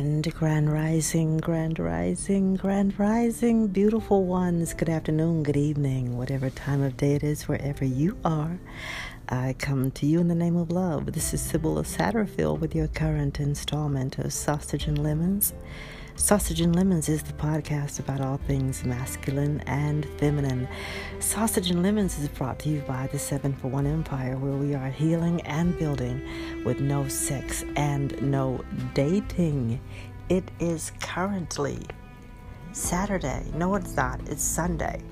And grand rising, grand rising, grand rising, beautiful ones. Good afternoon, good evening, whatever time of day it is, wherever you are. I come to you in the name of love. This is Sybil Satterfield with your current installment of Sausage and Lemons. Sausage and Lemons is the podcast about all things masculine and feminine. Sausage and Lemons is brought to you by the 7 for 1 Empire, where we are healing and building with no sex and no dating. It is currently Saturday. No, it's not. It's Sunday.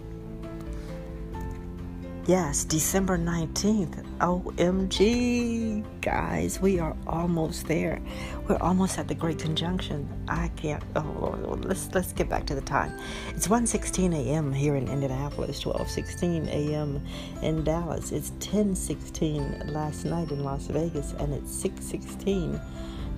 Yes, December 19th. OMG. Guys, we are almost there. We're almost at the Great Conjunction. I can't oh let's let's get back to the time. It's 1:16 a.m. here in Indianapolis, 12:16 a.m. in Dallas. It's 10:16 last night in Las Vegas and it's 6:16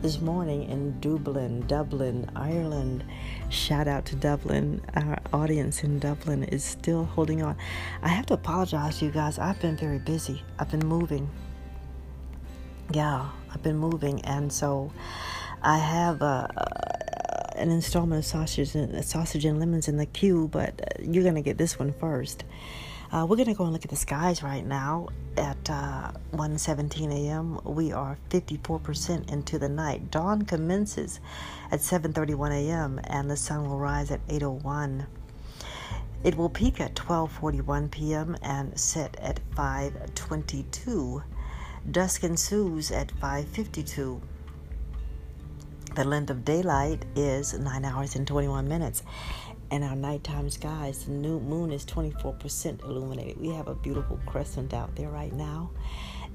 this morning in Dublin, Dublin, Ireland. Shout out to Dublin. Our audience in Dublin is still holding on. I have to apologize to you guys. I've been very busy. I've been moving. Yeah, I've been moving, and so I have uh, an installment of sausage and sausage and lemons in the queue, but you're gonna get this one first. Uh, we're going to go and look at the skies right now at uh, 1.17 a.m. We are 54% into the night. Dawn commences at 7.31 a.m. and the sun will rise at 8.01. It will peak at 12.41 p.m. and set at 5.22. Dusk ensues at 5.52. The length of daylight is 9 hours and 21 minutes and our nighttime skies, the new moon is 24% illuminated. We have a beautiful crescent out there right now.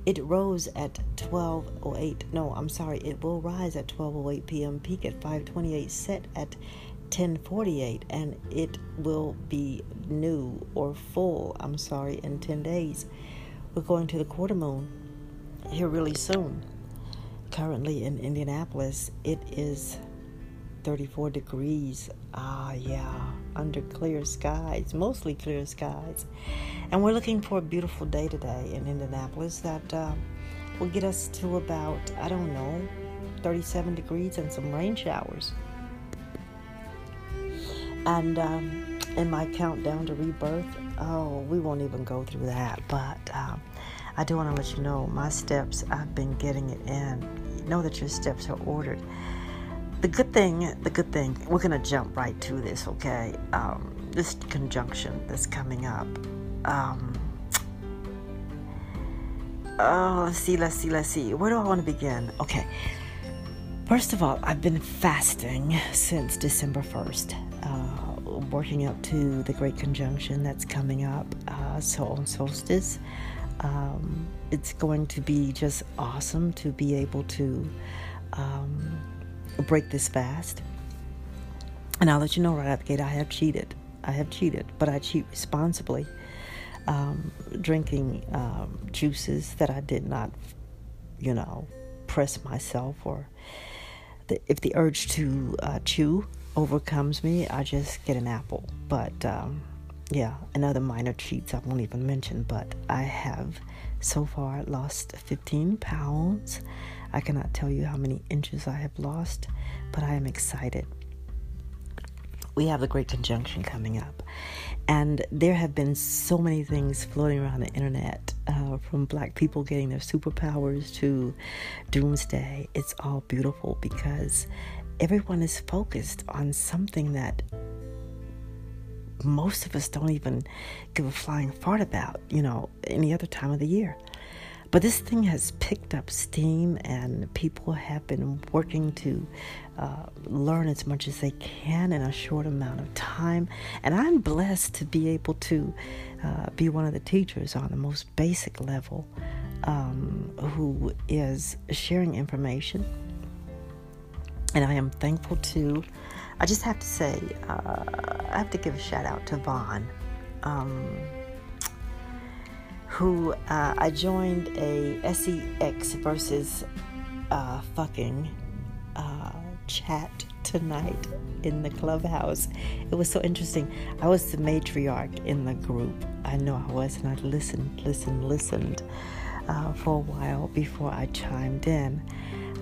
It rose at 12:08. No, I'm sorry. It will rise at 12:08 p.m. Peak at 5:28. Set at 10:48, and it will be new or full. I'm sorry, in 10 days. We're going to the quarter moon here really soon. Currently in Indianapolis, it is 34 degrees. Ah, yeah, under clear skies, mostly clear skies. And we're looking for a beautiful day today in Indianapolis that uh, will get us to about, I don't know, 37 degrees and some rain showers. And um, in my countdown to rebirth, oh, we won't even go through that. But um, I do want to let you know my steps, I've been getting it in. You know that your steps are ordered the good thing, the good thing, we're to jump right to this, okay? Um, this conjunction that's coming up. Um, oh, let's see, let's see, let's see. Where do I want to begin? Okay. First of all, I've been fasting since December 1st, uh, working up to the great conjunction that's coming up, uh, so on solstice. Um, it's going to be just awesome to be able to um, break this fast. And I'll let you know right out the gate I have cheated. I have cheated, but I cheat responsibly. Um, drinking um, juices that I did not, you know, press myself, or the, if the urge to uh, chew overcomes me, I just get an apple. But um, yeah, and other minor cheats I won't even mention. But I have so far lost 15 pounds. I cannot tell you how many inches I have lost, but I am excited. We have the Great Conjunction coming up, and there have been so many things floating around the internet uh, from black people getting their superpowers to doomsday. It's all beautiful because everyone is focused on something that most of us don't even give a flying fart about, you know, any other time of the year. But this thing has picked up steam, and people have been working to uh, learn as much as they can in a short amount of time. And I'm blessed to be able to uh, be one of the teachers on the most basic level um, who is sharing information. And I am thankful to, I just have to say, uh, I have to give a shout out to Vaughn. Um, who uh, I joined a sex versus uh, fucking uh, chat tonight in the clubhouse. It was so interesting. I was the matriarch in the group. I know I was, and I listened, listened, listened uh, for a while before I chimed in.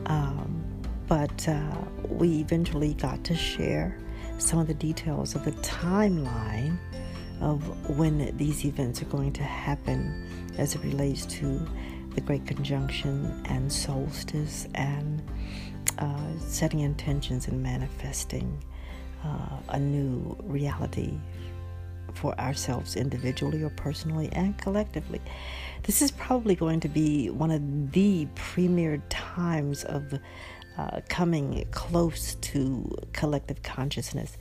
Um, but uh, we eventually got to share some of the details of the timeline of when these events are going to happen as it relates to the Great Conjunction and solstice and uh, setting intentions and manifesting uh, a new reality for ourselves individually or personally and collectively. This is probably going to be one of the premier times of uh, coming close to collective consciousness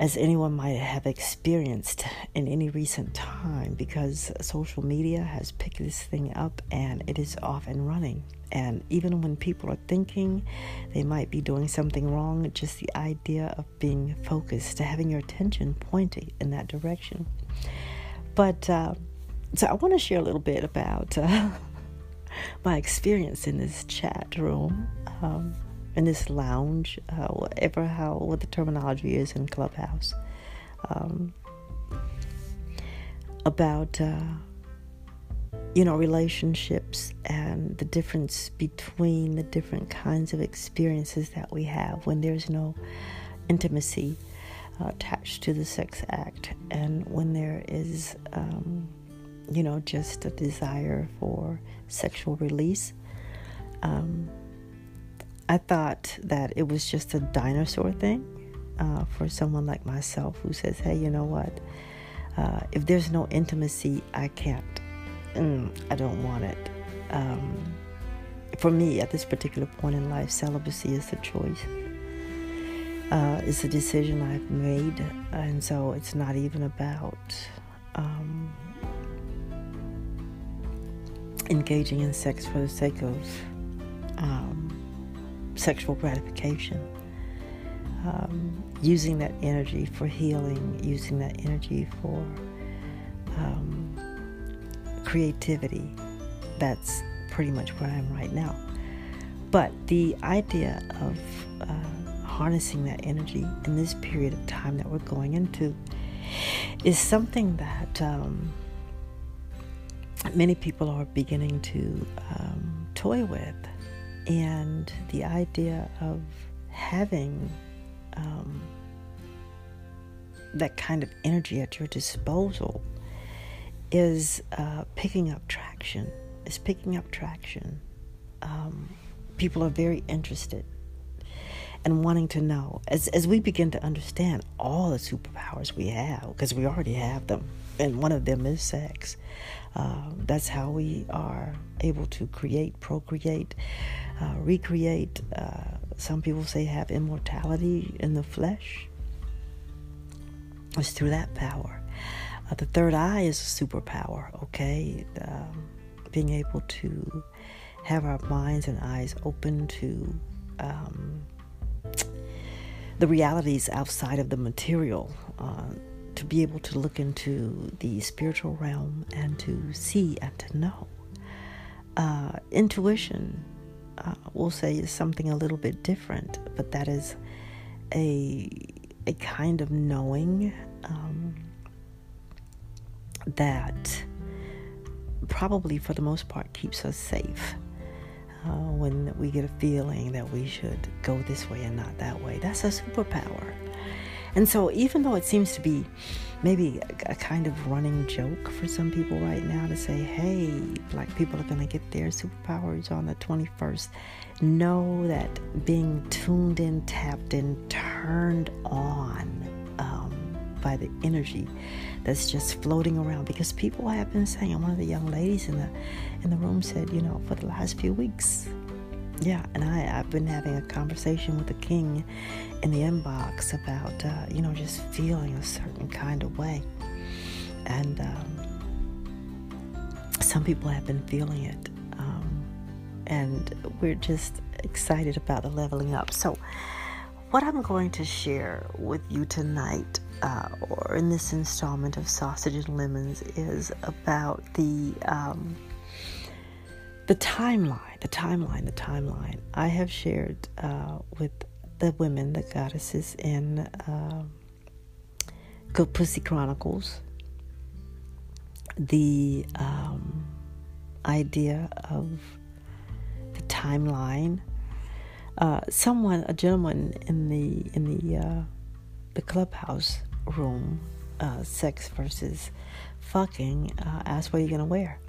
as anyone might have experienced in any recent time because social media has picked this thing up and it is off and running. And even when people are thinking they might be doing something wrong, just the idea of being focused, having your attention pointed in that direction. But uh, so I want to share a little bit about uh, my experience in this chat room. Um, in this lounge, uh, whatever how what the terminology is in Clubhouse, um, about uh, you know relationships and the difference between the different kinds of experiences that we have when there's no intimacy uh, attached to the sex act, and when there is um, you know just a desire for sexual release. Um, I thought that it was just a dinosaur thing uh, for someone like myself who says, hey, you know what? Uh, if there's no intimacy, I can't. Mm, I don't want it. Um, for me, at this particular point in life, celibacy is the choice. Uh, it's a decision I've made, and so it's not even about um, engaging in sex for the sake of um, sexual gratification. Um, using that energy for healing, using that energy for um, creativity. That's pretty much where I am right now. But the idea of uh, harnessing that energy in this period of time that we're going into is something that um, many people are beginning to um, toy with and the idea of having um, that kind of energy at your disposal is uh, picking up traction. Is picking up traction. Um, people are very interested and wanting to know as as we begin to understand all the superpowers we have because we already have them, and one of them is sex. Uh, that's how we are able to create, procreate, uh, recreate. Uh, some people say have immortality in the flesh. It's through that power. Uh, the third eye is a superpower, okay? Um, being able to have our minds and eyes open to um, the realities outside of the material, uh, to be able to look into the spiritual realm and to see and to know. Uh, intuition uh, we'll say is something a little bit different, but that is a a kind of knowing um, that probably for the most part keeps us safe. Uh, when we get a feeling that we should go this way and not that way, that's a superpower. And so, even though it seems to be maybe a, kind of running joke for some people right now to say, hey, black people are going to get their superpowers on the 21st, know that being tuned in, tapped in, turned on um, by the energy that's just floating around. Because people have been saying, and one of the young ladies in the in the room said, you know, for the last few weeks, yeah, and I, I've been having a conversation with the king in the inbox about, uh, you know, just feeling a certain kind of way. And um, some people have been feeling it. Um, and we're just excited about the leveling up. So, what I'm going to share with you tonight, uh, or in this installment of Sausage and Lemons, is about the. Um, the timeline, the timeline, the timeline. I have shared uh, with the women, the goddesses in uh, Good Pussy Chronicles, the um, idea of the timeline Uh, someone, a gentleman in the in the uh, the clubhouse room, uh, sex versus fucking, uh, asked what are you gonna wear.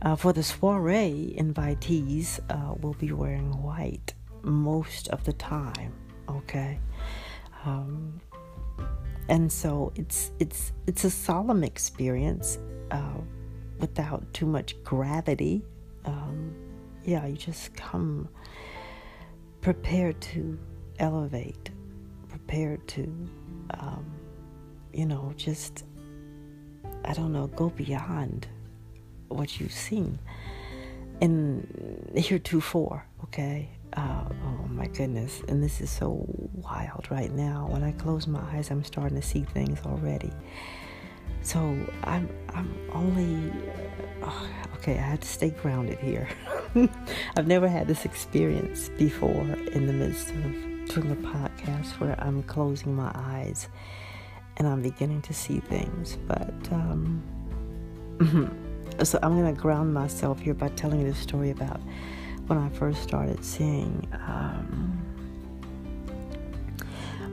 Uh, for the soiree, invitees uh, will be wearing white most of the time. Okay, um, and so it's it's it's a solemn experience uh, without too much gravity. Um, yeah, you just come prepared to elevate, prepared to, um, you know, just I don't know, go beyond what you've seen in heretofore. Okay, uh, oh my goodness. And this is so wild right now. When I close my eyes, I'm starting to see things already. So I'm I'm only oh, okay. I had to stay grounded here. I've never had this experience before in the midst of doing a podcast where I'm closing my eyes and I'm beginning to see things. But um, so I'm going to ground myself here by telling you the story about when I first started seeing um,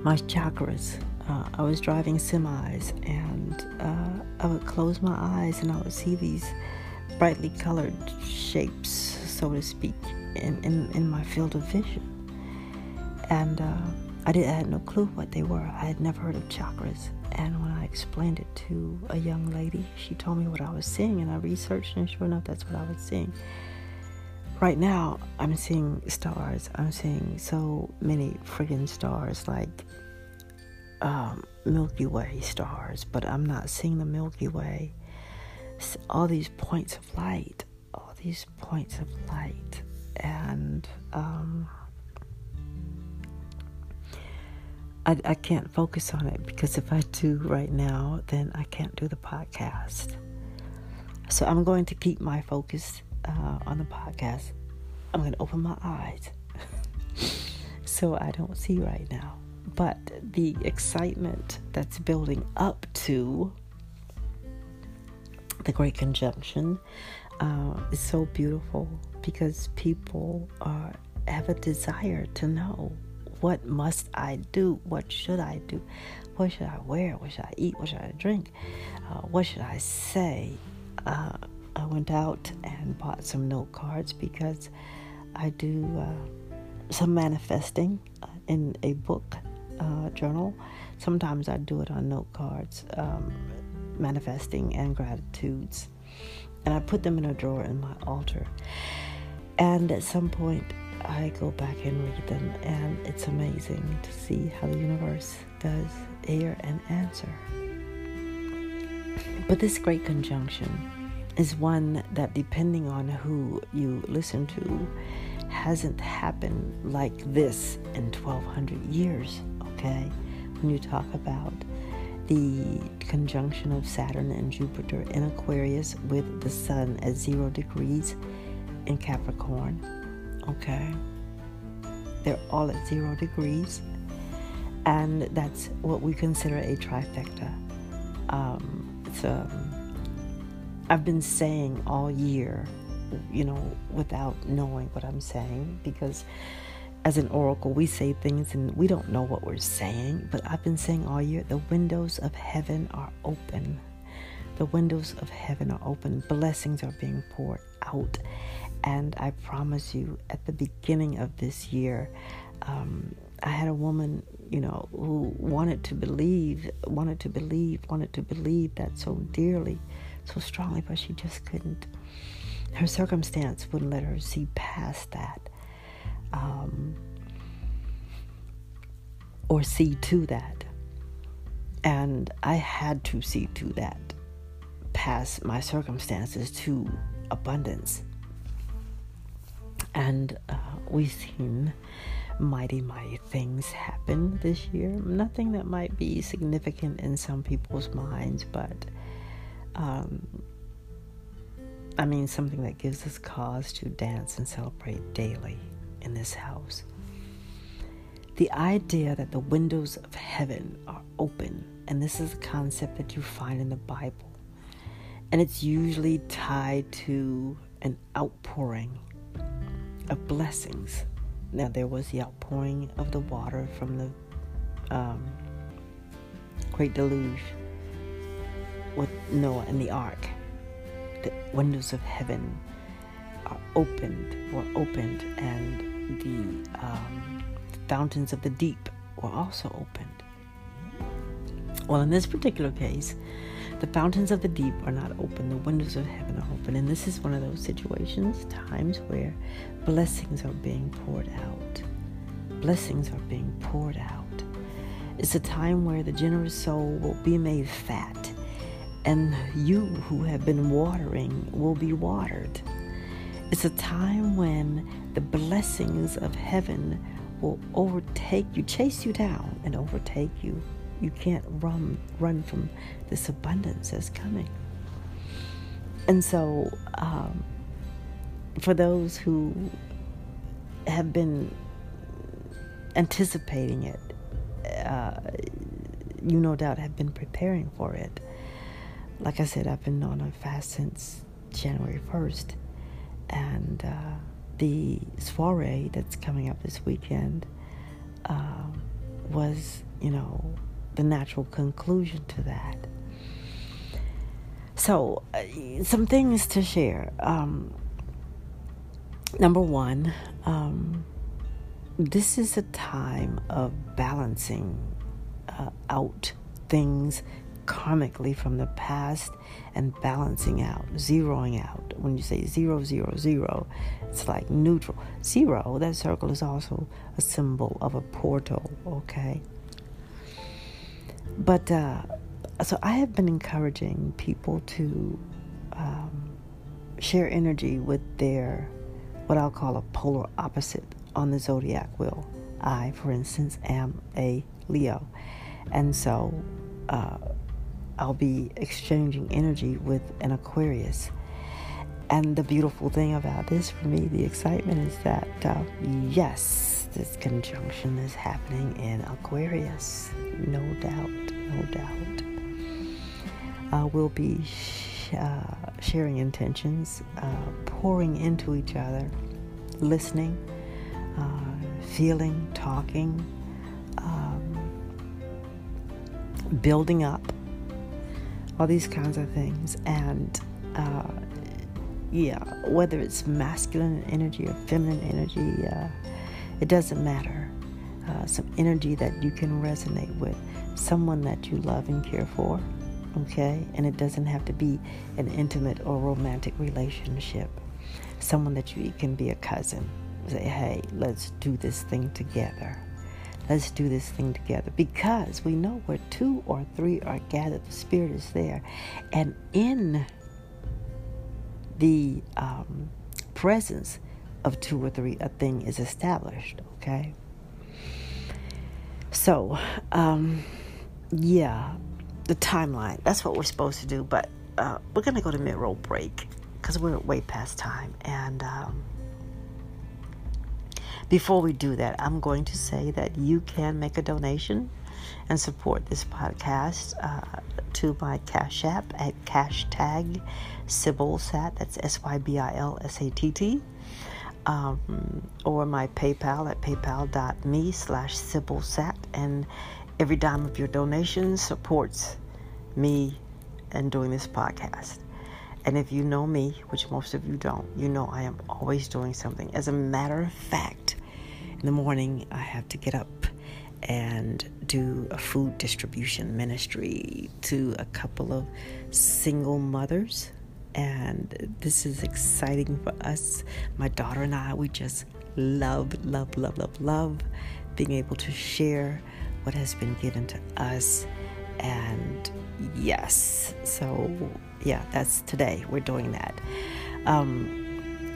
my chakras. Uh, I was driving semis and uh, I would close my eyes and I would see these brightly colored shapes, so to speak, in, in, in my field of vision. And uh, I, did, I had no clue what they were. I had never heard of chakras. And when I explained it to a young lady, she told me what I was seeing, and I researched, and sure enough, that's what I was seeing right now I'm seeing stars. I'm seeing so many friggin' stars, like um, Milky Way stars, but I'm not seeing the Milky Way. all these points of light, all these points of light, and um, I, I can't focus on it because if I do right now, then I can't do the podcast. So I'm going to keep my focus uh, on the podcast, I'm going to open my eyes so I don't see right now. But the excitement that's building up to the Great Conjunction uh, is so beautiful because people are, have a desire to know what must I do? What should I do? What should I wear? What should I eat? What should I drink? Uh, what should I say? Uh, I went out and bought some note cards because I do uh, some manifesting uh, in a book uh, journal. Sometimes I do it on note cards, um, manifesting and gratitudes. And I put them in a drawer in my altar. And at some point, I go back and read them, and it's amazing to see how the universe does hear and answer. But this great conjunction is one that, depending on who you listen to, hasn't happened like this in 1200 years, okay? When you talk about the conjunction of Saturn and Jupiter in Aquarius with the Sun at zero degrees in Capricorn, okay? They're all at zero degrees, and that's what we consider a trifecta. Um, it's a I've been saying all year, you know, without knowing what I'm saying, because as an oracle, we say things and we don't know what we're saying. But I've been saying all year the windows of heaven are open. The windows of heaven are open. Blessings are being poured out. And I promise you, at the beginning of this year, um, I had a woman, you know, who wanted to believe, wanted to believe, wanted to believe that so dearly so strongly, but she just couldn't. Her circumstance wouldn't let her see past that. Um, or see to that. And I had to see to that, past my circumstances to abundance. And uh, we've seen mighty, mighty things happen this year. Nothing that might be significant in some people's minds, but um, I mean, something that gives us cause to dance and celebrate daily in this house. The idea that the windows of heaven are open, and this is a concept that you find in the Bible, and it's usually tied to an outpouring of blessings Now there was the outpouring of the water from the um, great deluge with Noah and the ark. The windows of heaven are opened, were opened, and the um, fountains of the deep were also opened. Well, in this particular case, the fountains of the deep are not open, the windows of heaven are open. And this is one of those situations, times where blessings are being poured out. Blessings are being poured out. It's a time where the generous soul will be made fat, and you who have been watering will be watered. It's a time when the blessings of heaven will overtake you, chase you down, and overtake you. You can't run run from this abundance that's coming. And so, um, for those who have been anticipating it, uh, you no doubt have been preparing for it. Like I said, I've been on a fast since January 1st. And uh, the soiree that's coming up this weekend uh, was, you know, the natural conclusion to that. So, uh, some things to share. Um, number one, um, this is a time of balancing uh, out things karmically from the past and balancing out, zeroing out. When you say zero, zero, zero, it's like neutral. Zero, that circle is also a symbol of a portal, okay? But uh, so I have been encouraging people to um, share energy with their, what I'll call a polar opposite on the zodiac wheel. I, for instance, am a Leo. And so uh, I'll be exchanging energy with an Aquarius. And the beautiful thing about this for me, the excitement is that, uh, yes, this conjunction is happening in Aquarius. No doubt, no doubt. Uh, we'll be sh- uh, sharing intentions, uh, pouring into each other, listening, uh, feeling, talking, um, building up, all these kinds of things. And uh, yeah, whether it's masculine energy or feminine energy, uh, it doesn't matter. Uh, some energy that you can resonate with, someone that you love and care for, okay? And it doesn't have to be an intimate or romantic relationship. Someone that you can be a cousin. Say, hey, let's do this thing together. Let's do this thing together because we know where two or three are gathered, the Spirit is there. And in the um, presence of two or three, a thing is established, okay? So, um, yeah, the timeline, that's what we're supposed to do, but uh, we're going to go to mid roll break because we're way past time. And um, before we do that, I'm going to say that you can make a donation and support this podcast uh, to my Cash App at cash tag Sat. That's S Y B I L S A T T. Um, or my PayPal at paypal.me slash Sat. And every dime of your donation supports me and doing this podcast. And if you know me, which most of you don't, you know I am always doing something. As a matter of fact, in the morning I have to get up and do a food distribution ministry to a couple of single mothers. And this is exciting for us. My daughter and I, we just love, love, love, love, love being able to share what has been given to us. And yes, so yeah, that's today. We're doing that. Um,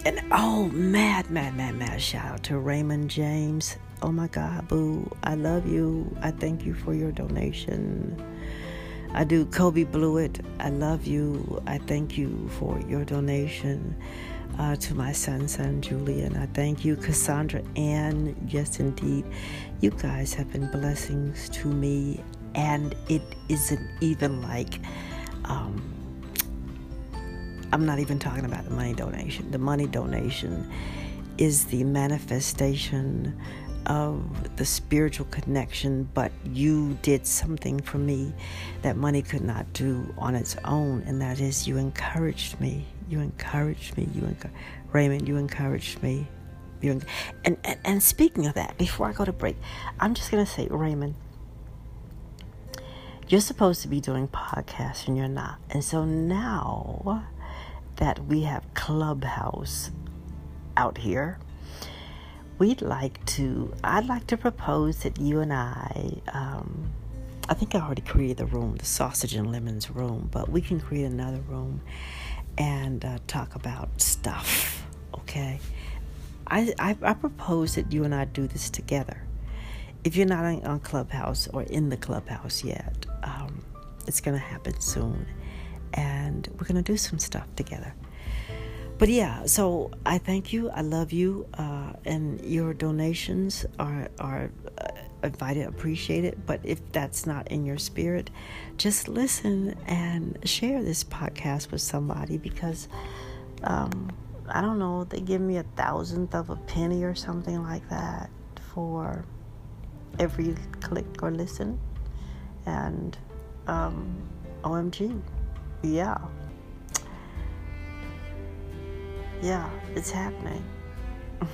and oh, mad, mad, mad, mad shout out to Raymond James. Oh my God, boo. I love you. I thank you for your donation. I do Kobe Blewett. I love you. I thank you for your donation uh, to my son, son Julian. I thank you, Cassandra Ann. Yes, indeed. You guys have been blessings to me, and it isn't even like. Um, I'm not even talking about the money donation. The money donation is the manifestation of the spiritual connection, but you did something for me that money could not do on its own, and that is you encouraged me. You encouraged me. You, enc- Raymond, you encouraged me. You and, and and speaking of that, before I go to break, I'm just gonna say, Raymond, you're supposed to be doing podcasts and you're not, and so now that we have Clubhouse out here we'd like to, I'd like to propose that you and I, um, I think I already created the room, the sausage and lemons room, but we can create another room and uh, talk about stuff, okay? I, I, I, propose that you and I do this together. If you're not on, Clubhouse or in the Clubhouse yet, um, it's going to happen soon. And we're going to do some stuff together but yeah, so I thank you. I love you, uh, and your donations are are uh, invited, appreciated. But if that's not in your spirit, just listen and share this podcast with somebody because um, I don't know. They give me a thousandth of a penny or something like that for every click or listen, and um, OMG, yeah. Yeah, it's happening.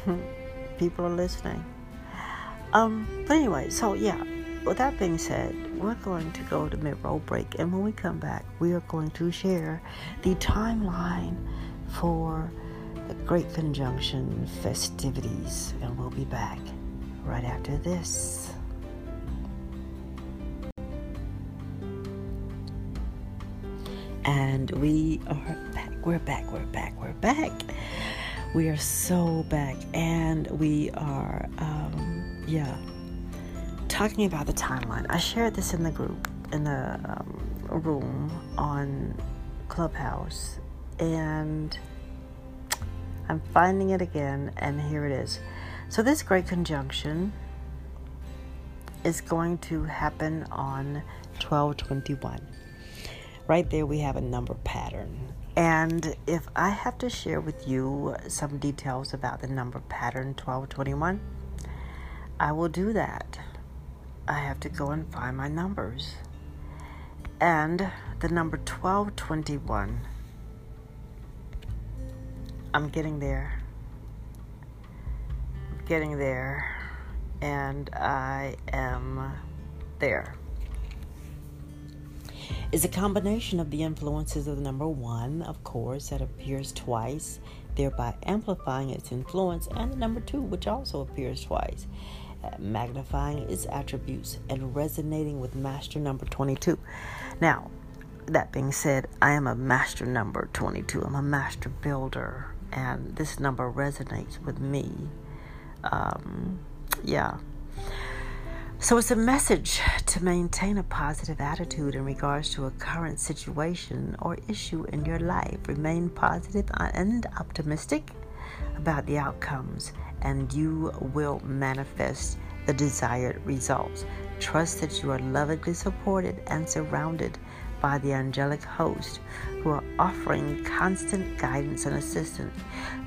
People are listening. Um, but anyway, so yeah, with that being said, we're going to go to mid roll break, and when we come back, we are going to share the timeline for the Great Conjunction festivities, and we'll be back right after this. And we are. We're back. We're back. We're back. We are so back. And we are, um, yeah, talking about the timeline. I shared this in the group, in the um, room on Clubhouse. And I'm finding it again. And here it is. So, this great conjunction is going to happen on 1221 right there we have a number pattern. And if I have to share with you some details about the number pattern 1221, I will do that. I have to go and find my numbers. And the number 1221, I'm getting there. I'm getting there. And I am there is a combination of the influences of the number one, of course, that appears twice, thereby amplifying its influence, and the number two, which also appears twice, uh, magnifying its attributes and resonating with master number 22. Now, that being said, I am a master number 22. I'm a master builder, and this number resonates with me. Um, yeah. So it's a message to maintain a positive attitude in regards to a current situation or issue in your life. Remain positive and optimistic about the outcomes, and you will manifest the desired results. Trust that you are lovingly supported and surrounded by the angelic host who are offering constant guidance and assistance.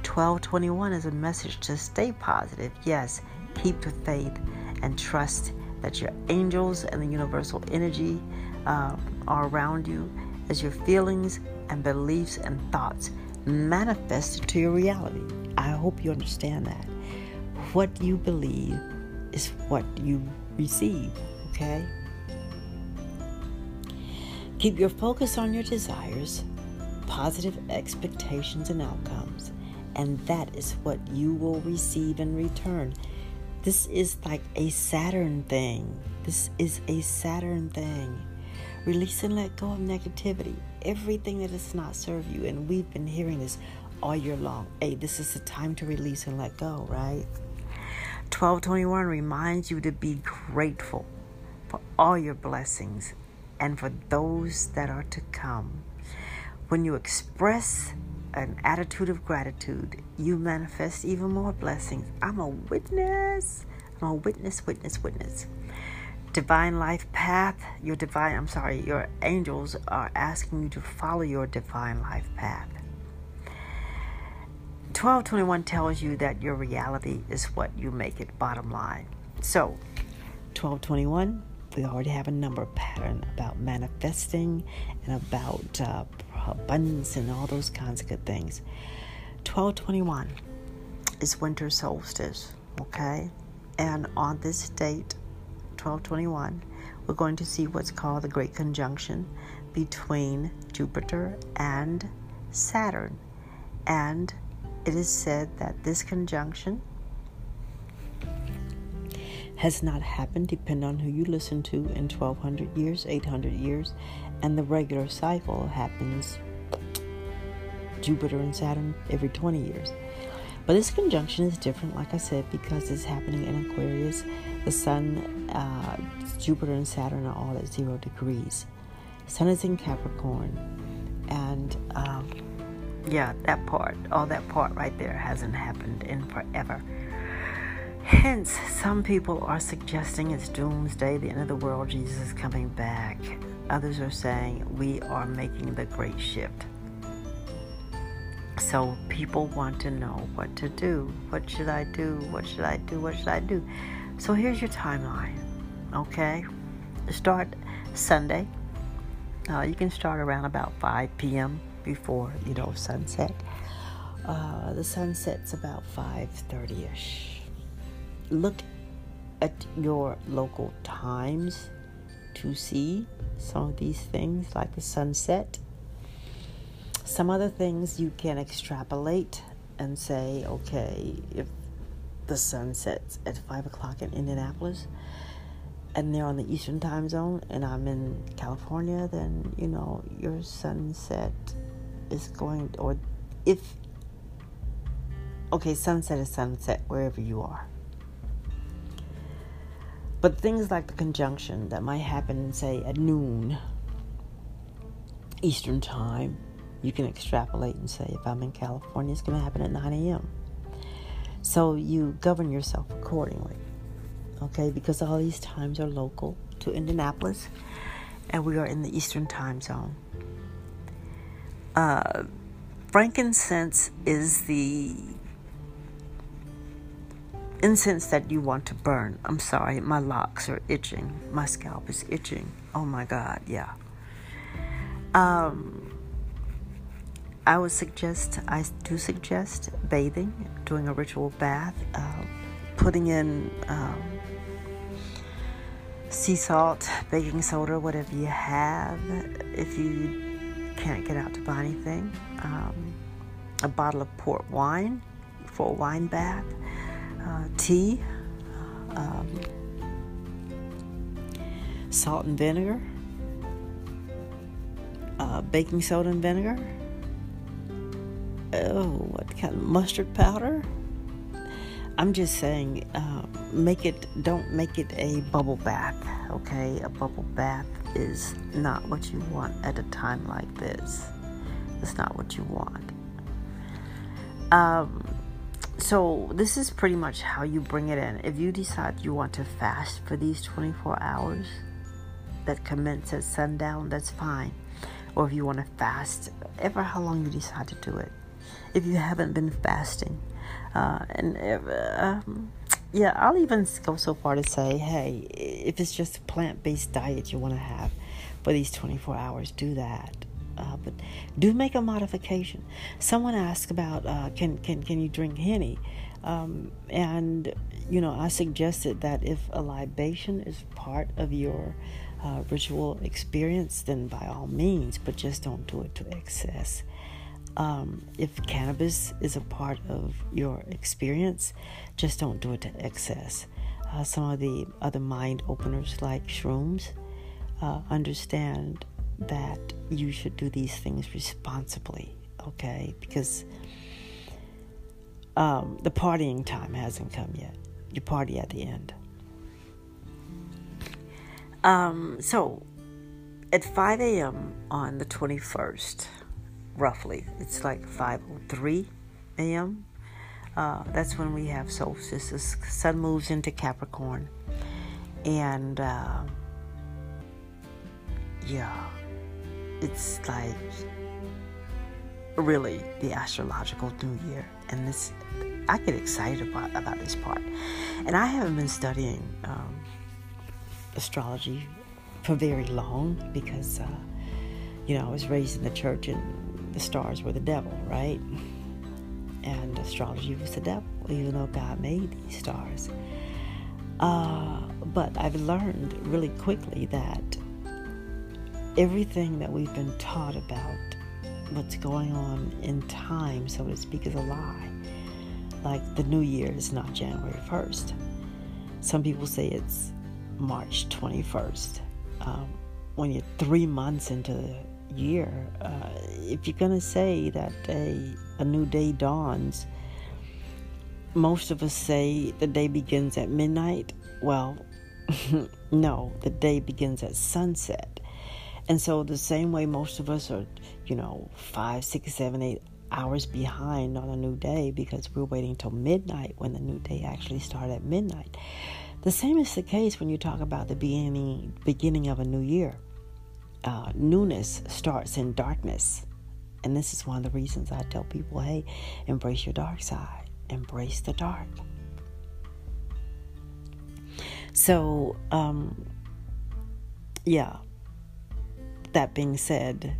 1221 is a message to stay positive. Yes, keep the faith and trust that your angels and the universal energy uh, are around you as your feelings and beliefs and thoughts manifest to your reality. I hope you understand that. What you believe is what you receive, okay? Keep your focus on your desires, positive expectations, and outcomes, and that is what you will receive in return. This is like a Saturn thing. This is a Saturn thing. Release and let go of negativity. Everything that does not serve you. And we've been hearing this all year long. Hey, this is the time to release and let go, right? 1221 reminds you to be grateful for all your blessings and for those that are to come. When you express an attitude of gratitude, you manifest even more blessings. I'm a witness. I'm a witness, witness, witness. Divine life path, your divine, I'm sorry, your angels are asking you to follow your divine life path. 1221 tells you that your reality is what you make it, bottom line. So, 1221, we already have a number pattern about manifesting and about uh, abundance and all those kinds of good things. 1221 is winter solstice, okay? And on this date, 1221, we're going to see what's called the Great Conjunction between Jupiter and Saturn. And it is said that this conjunction has not happened, depending on who you listen to, in 1200 years, 800 years, and the regular cycle happens Jupiter and Saturn every 20 years. But this conjunction is different, like I said, because it's happening in Aquarius. The Sun, uh, Jupiter, and Saturn are all at zero degrees. Sun is in Capricorn, and um, yeah, that part, all that part right there hasn't happened in forever. Hence, some people are suggesting it's doomsday, the end of the world, Jesus is coming back. Others are saying we are making the great shift. So people want to know what to do. What should I do? What should I do? What should I do? So here's your timeline. Okay? Start Sunday. Uh, you can start around about 5 p.m. before, you know, sunset. Uh, the sunset's about 5.30ish look at your local times to see some of these things like the sunset. Some other things you can extrapolate and say, okay, if the sun sets at 5 o'clock in Indianapolis and they're on the eastern time zone and I'm in California, then, you know, your sunset is going, or if, okay, sunset is sunset wherever you are. But things like the conjunction that might happen, say, at noon Eastern Time, you can extrapolate and say, if I'm in California, it's going to happen at 9 a.m. So you govern yourself accordingly, okay? Because all these times are local to Indianapolis, and we are in the Eastern Time Zone. Uh, frankincense is the incense that you want to burn. I'm sorry, my locks are itching. My scalp is itching. Oh my God, yeah. Um, I would suggest, I do suggest bathing, doing a ritual bath, uh, putting in um, sea salt, baking soda, whatever you have. If you can't get out to buy anything, um, a bottle of port wine for a wine bath tea, um, salt and vinegar, uh, baking soda and vinegar. Oh, what kind of mustard powder? I'm just saying, uh, make it. Don't make it a bubble bath. Okay, a bubble bath is not what you want at a time like this. It's not what you want. Um, so this is pretty much how you bring it in. If you decide you want to fast for these 24 hours that commence at sundown, that's fine. Or if you want to fast, ever how long you decide to do it. If you haven't been fasting, uh, and if, um, yeah, I'll even go so far to say, hey, if it's just a plant-based diet you want to have for these 24 hours, do that uh, but do make a modification. Someone asked about uh, can can can you drink henny, um, and you know I suggested that if a libation is part of your uh, ritual experience, then by all means, but just don't do it to excess. Um, if cannabis is a part of your experience, just don't do it to excess. Uh, some of the other mind openers, like shrooms, uh, understand that you should do these things responsibly, okay? Because um, the partying time hasn't come yet. You party at the end. Um, so, at 5 a.m. on the 21st, roughly, it's like 5:03 a.m. Uh, that's when we have solstice. The sun moves into Capricorn, and uh, yeah it's like really the astrological new year. and this I get excited about about this part. And I haven't been studying um, astrology for very long because, uh, you know, I was raised in the church and the stars were the devil, right? And astrology was the devil, even though God made these stars. Uh, but I've learned really quickly that everything that we've been taught about what's going on in time, so to speak, is a lie. Like the new year is not January 1st. Some people say it's March 21st. Um, when you're three months into the year, uh, if you're going to say that a, a new day dawns, most of us say the day begins at midnight. Well, no, the day begins at sunset. And so, the same way most of us are, you know, five, six, seven, eight hours behind on a new day because we're waiting till midnight when the new day actually started at midnight. The same is the case when you talk about the beginning beginning of a new year. Uh, newness starts in darkness, and this is one of the reasons I tell people, "Hey, embrace your dark side, embrace the dark." So, um, yeah. That being said,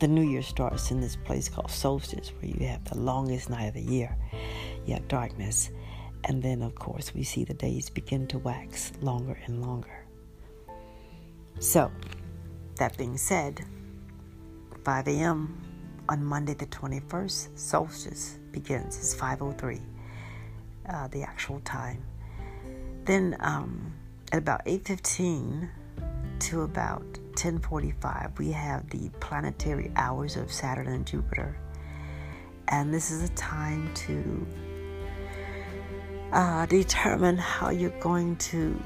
the new year starts in this place called solstice, where you have the longest night of the year. You have darkness. And then, of course, we see the days begin to wax longer and longer. So, that being said, 5 a.m. on Monday the 21st, solstice begins. It's 5.03, uh, the actual time. Then um, at about 8.15 to about 10.45, we have the planetary hours of Saturn and Jupiter. And this is a time to uh, determine how you're going to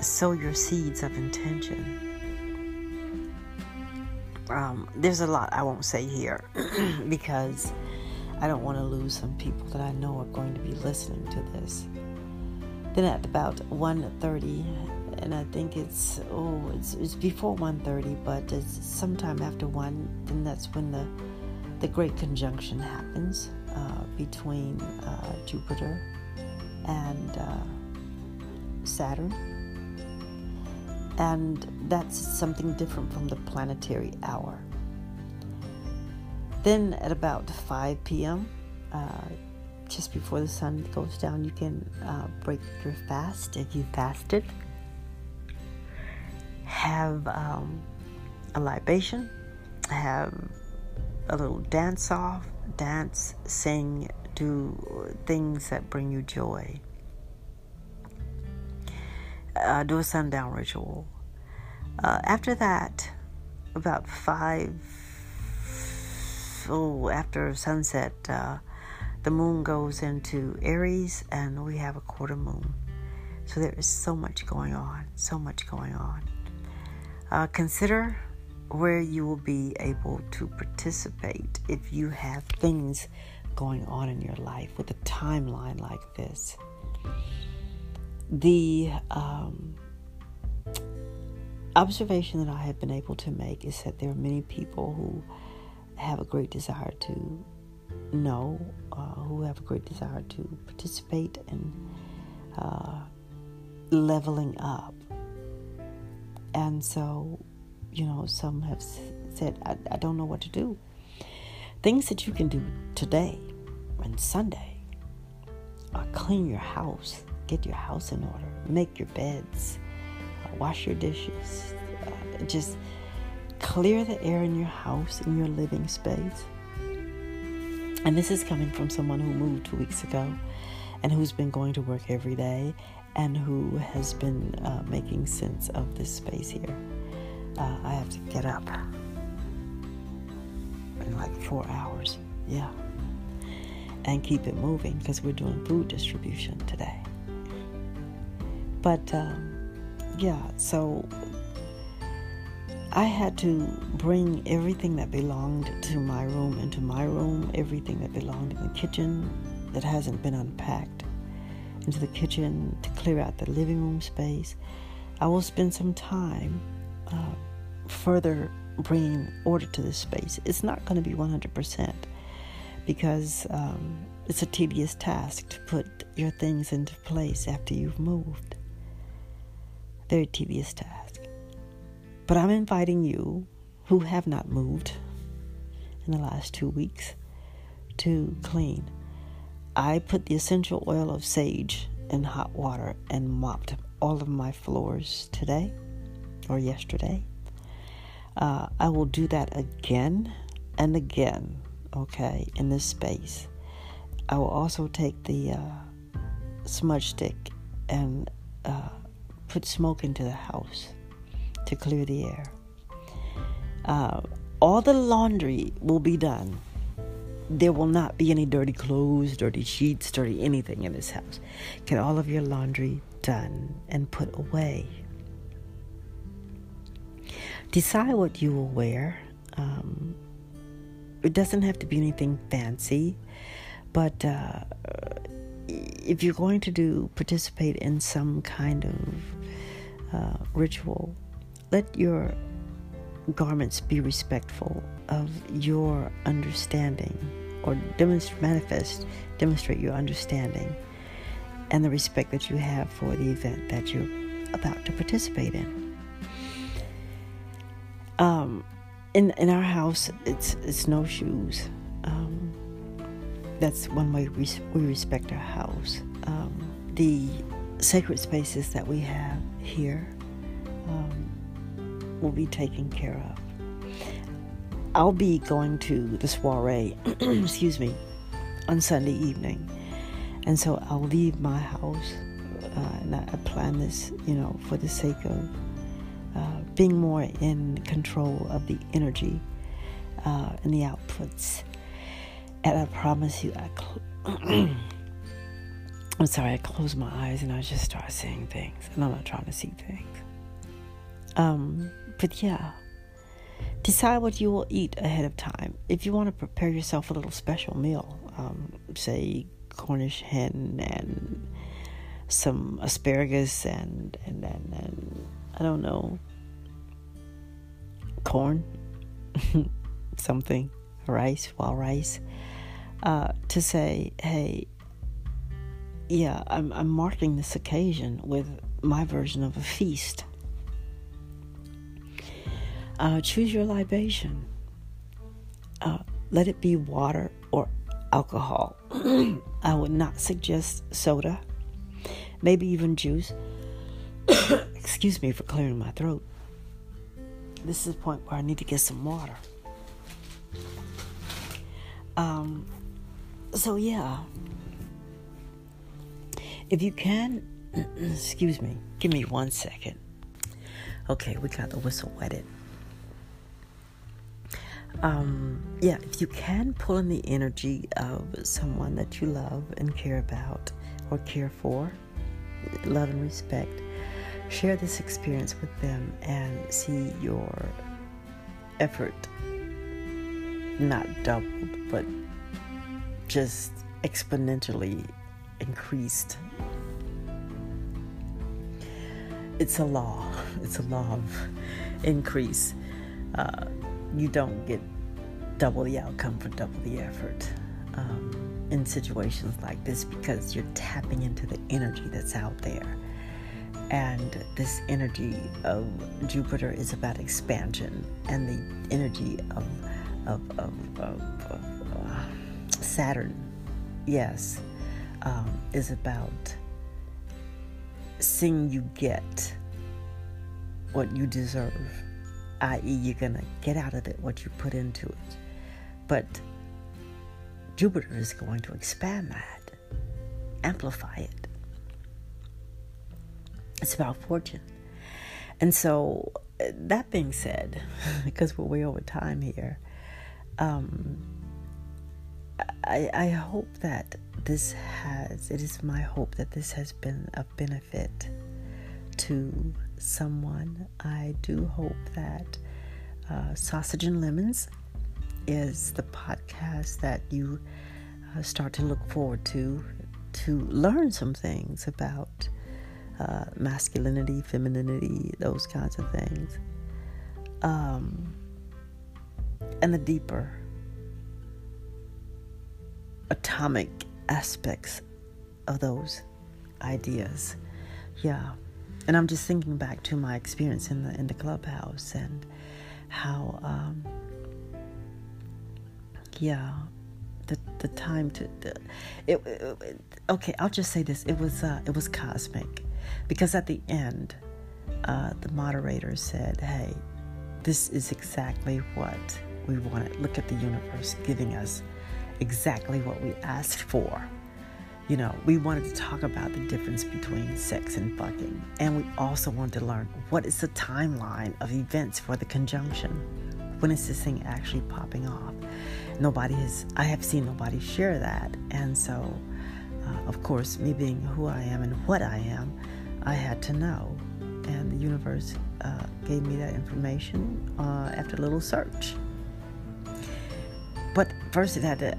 sow your seeds of intention. Um, there's a lot I won't say here because I don't want to lose some people that I know are going to be listening to this. Then at about 1.30, and I think it's oh it's, it's before 1.30, but it's sometime after 1, then that's when the the great conjunction happens uh, between uh, Jupiter and uh, Saturn. And that's something different from the planetary hour. Then at about 5 p.m., uh, just before the sun goes down, you can uh, break your fast if you fasted. Have um, a libation, have a little dance off, dance, sing, do things that bring you joy. Uh, do a sundown ritual. Uh, after that, about five, oh, after sunset, uh, the moon goes into Aries and we have a quarter moon. So there is so much going on, so much going on. Uh, consider where you will be able to participate if you have things going on in your life with a timeline like this. The um, observation that I have been able to make is that there are many people who have a great desire to know, uh, who have a great desire to participate in uh, leveling up. And so, you know, some have said, I, I don't know what to do. Things that you can do today and Sunday uh, clean your house, get your house in order, make your beds, uh, wash your dishes, uh, just clear the air in your house, in your living space. And this is coming from someone who moved two weeks ago and who's been going to work every day and who has been uh, making sense of this space here. Uh, I have to get up in like four hours. Yeah and keep it moving because we're doing food distribution today. But um, yeah, so I had to bring everything that belonged to my room into my room, everything that belonged in the kitchen that hasn't been unpacked into the kitchen to clear out the living room space. I will spend some time uh, further bringing order to this space. It's not going to be 100% because um, it's a tedious task to put your things into place after you've moved. Very tedious task. But I'm inviting you who have not moved in the last two weeks to clean. I put the essential oil of sage in hot water and mopped all of my floors today or yesterday. Uh, I will do that again and again, okay, in this space. I will also take the uh, smudge stick and uh, put smoke into the house to clear the air. Uh, all the laundry will be done. There will not be any dirty clothes, dirty sheets, dirty anything in this house. Get all of your laundry done and put away. Decide what you will wear. Um, it doesn't have to be anything fancy, but uh, if you're going to do participate in some kind of uh, ritual, let your garments be respectful of your understanding or demonstrate, manifest, demonstrate your understanding and the respect that you have for the event that you're about to participate in. Um, in in our house, it's it's no shoes. Um, that's one way we, we respect our house. Um, the sacred spaces that we have here um, will be taken care of. I'll be going to the soiree, excuse me, on Sunday evening, and so I'll leave my house. Uh, and I, plan this, you know, for the sake of uh, being more in control of the energy uh, and the outputs. And I promise you, I cl- I'm sorry, I close my eyes and I just start seeing things, and I'm not trying to see things. Um, but yeah, decide what you will eat ahead of time. If you want to prepare yourself a little special meal, um, say Cornish hen and some asparagus and and, and, and I don't know, corn, something, rice, wild rice, uh, to say, hey, yeah, I'm, I'm marking this occasion with my version of a feast. Uh, choose your libation. Uh, let it be water or alcohol. I would not suggest soda, maybe even juice. Excuse me for clearing my throat. This is the point where I need to get some water. Um, so yeah, if you can, excuse me, give me one second. Okay, we got the whistle wetted. Um, yeah, if you can pull in the energy of someone that you love and care about or care for, love and respect, share this experience with them and see your effort not doubled, but just exponentially increased. It's a law. It's a law of increase. Uh, you don't get double the outcome for double the effort um, in situations like this because you're tapping into the energy that's out there. And this energy of Jupiter is about expansion, and the energy of, of, of, of, of uh, Saturn, yes, um, is about seeing you get what you deserve, i.e., you're going to get out of it what you put into it. But Jupiter is going to expand that, amplify it. It's about fortune. And so, that being said, because we're way over time here, um, I, I hope that this has, it is my hope that this has been a benefit to someone. I do hope that uh, Sausage and Lemons is the podcast that you uh, start to look forward to to learn some things about uh, masculinity, femininity, those kinds of things. Um, and the deeper atomic aspects of those ideas. Yeah. And I'm just thinking back to my experience in the in the clubhouse and how um, yeah the the time to the, it, it, okay I'll just say this. It was uh, it was cosmic because at the end uh, the moderator said hey this is exactly what we wanted. Look at the universe giving us exactly what we asked for you know, we wanted to talk about the difference between sex and fucking. And we also wanted to learn what is the timeline of events for the conjunction. When is this thing actually popping off? Nobody has, I have seen nobody share that. And so, uh, of course, me being who I am and what I am, I had to know. And the universe uh, gave me that information uh, after a little search. But first, it had to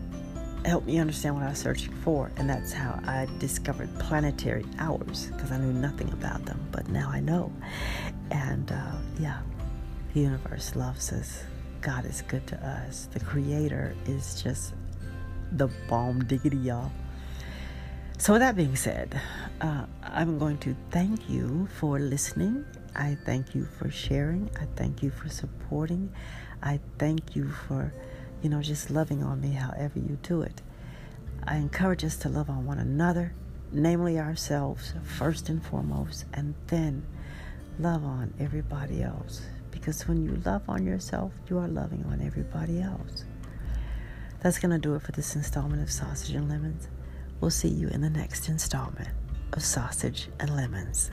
helped me understand what I was searching for, and that's how I discovered planetary hours because I knew nothing about them, but now I know. And uh, yeah, the universe loves us. God is good to us. The Creator is just the bomb diggity, y'all. So, with that being said, uh, I'm going to thank you for listening. I thank you for sharing. I thank you for supporting. I thank you for you know, just loving on me however you do it. I encourage us to love on one another, namely ourselves, first and foremost, and then love on everybody else. Because when you love on yourself, you are loving on everybody else. That's going to do it for this installment of Sausage and Lemons. We'll see you in the next installment of Sausage and Lemons.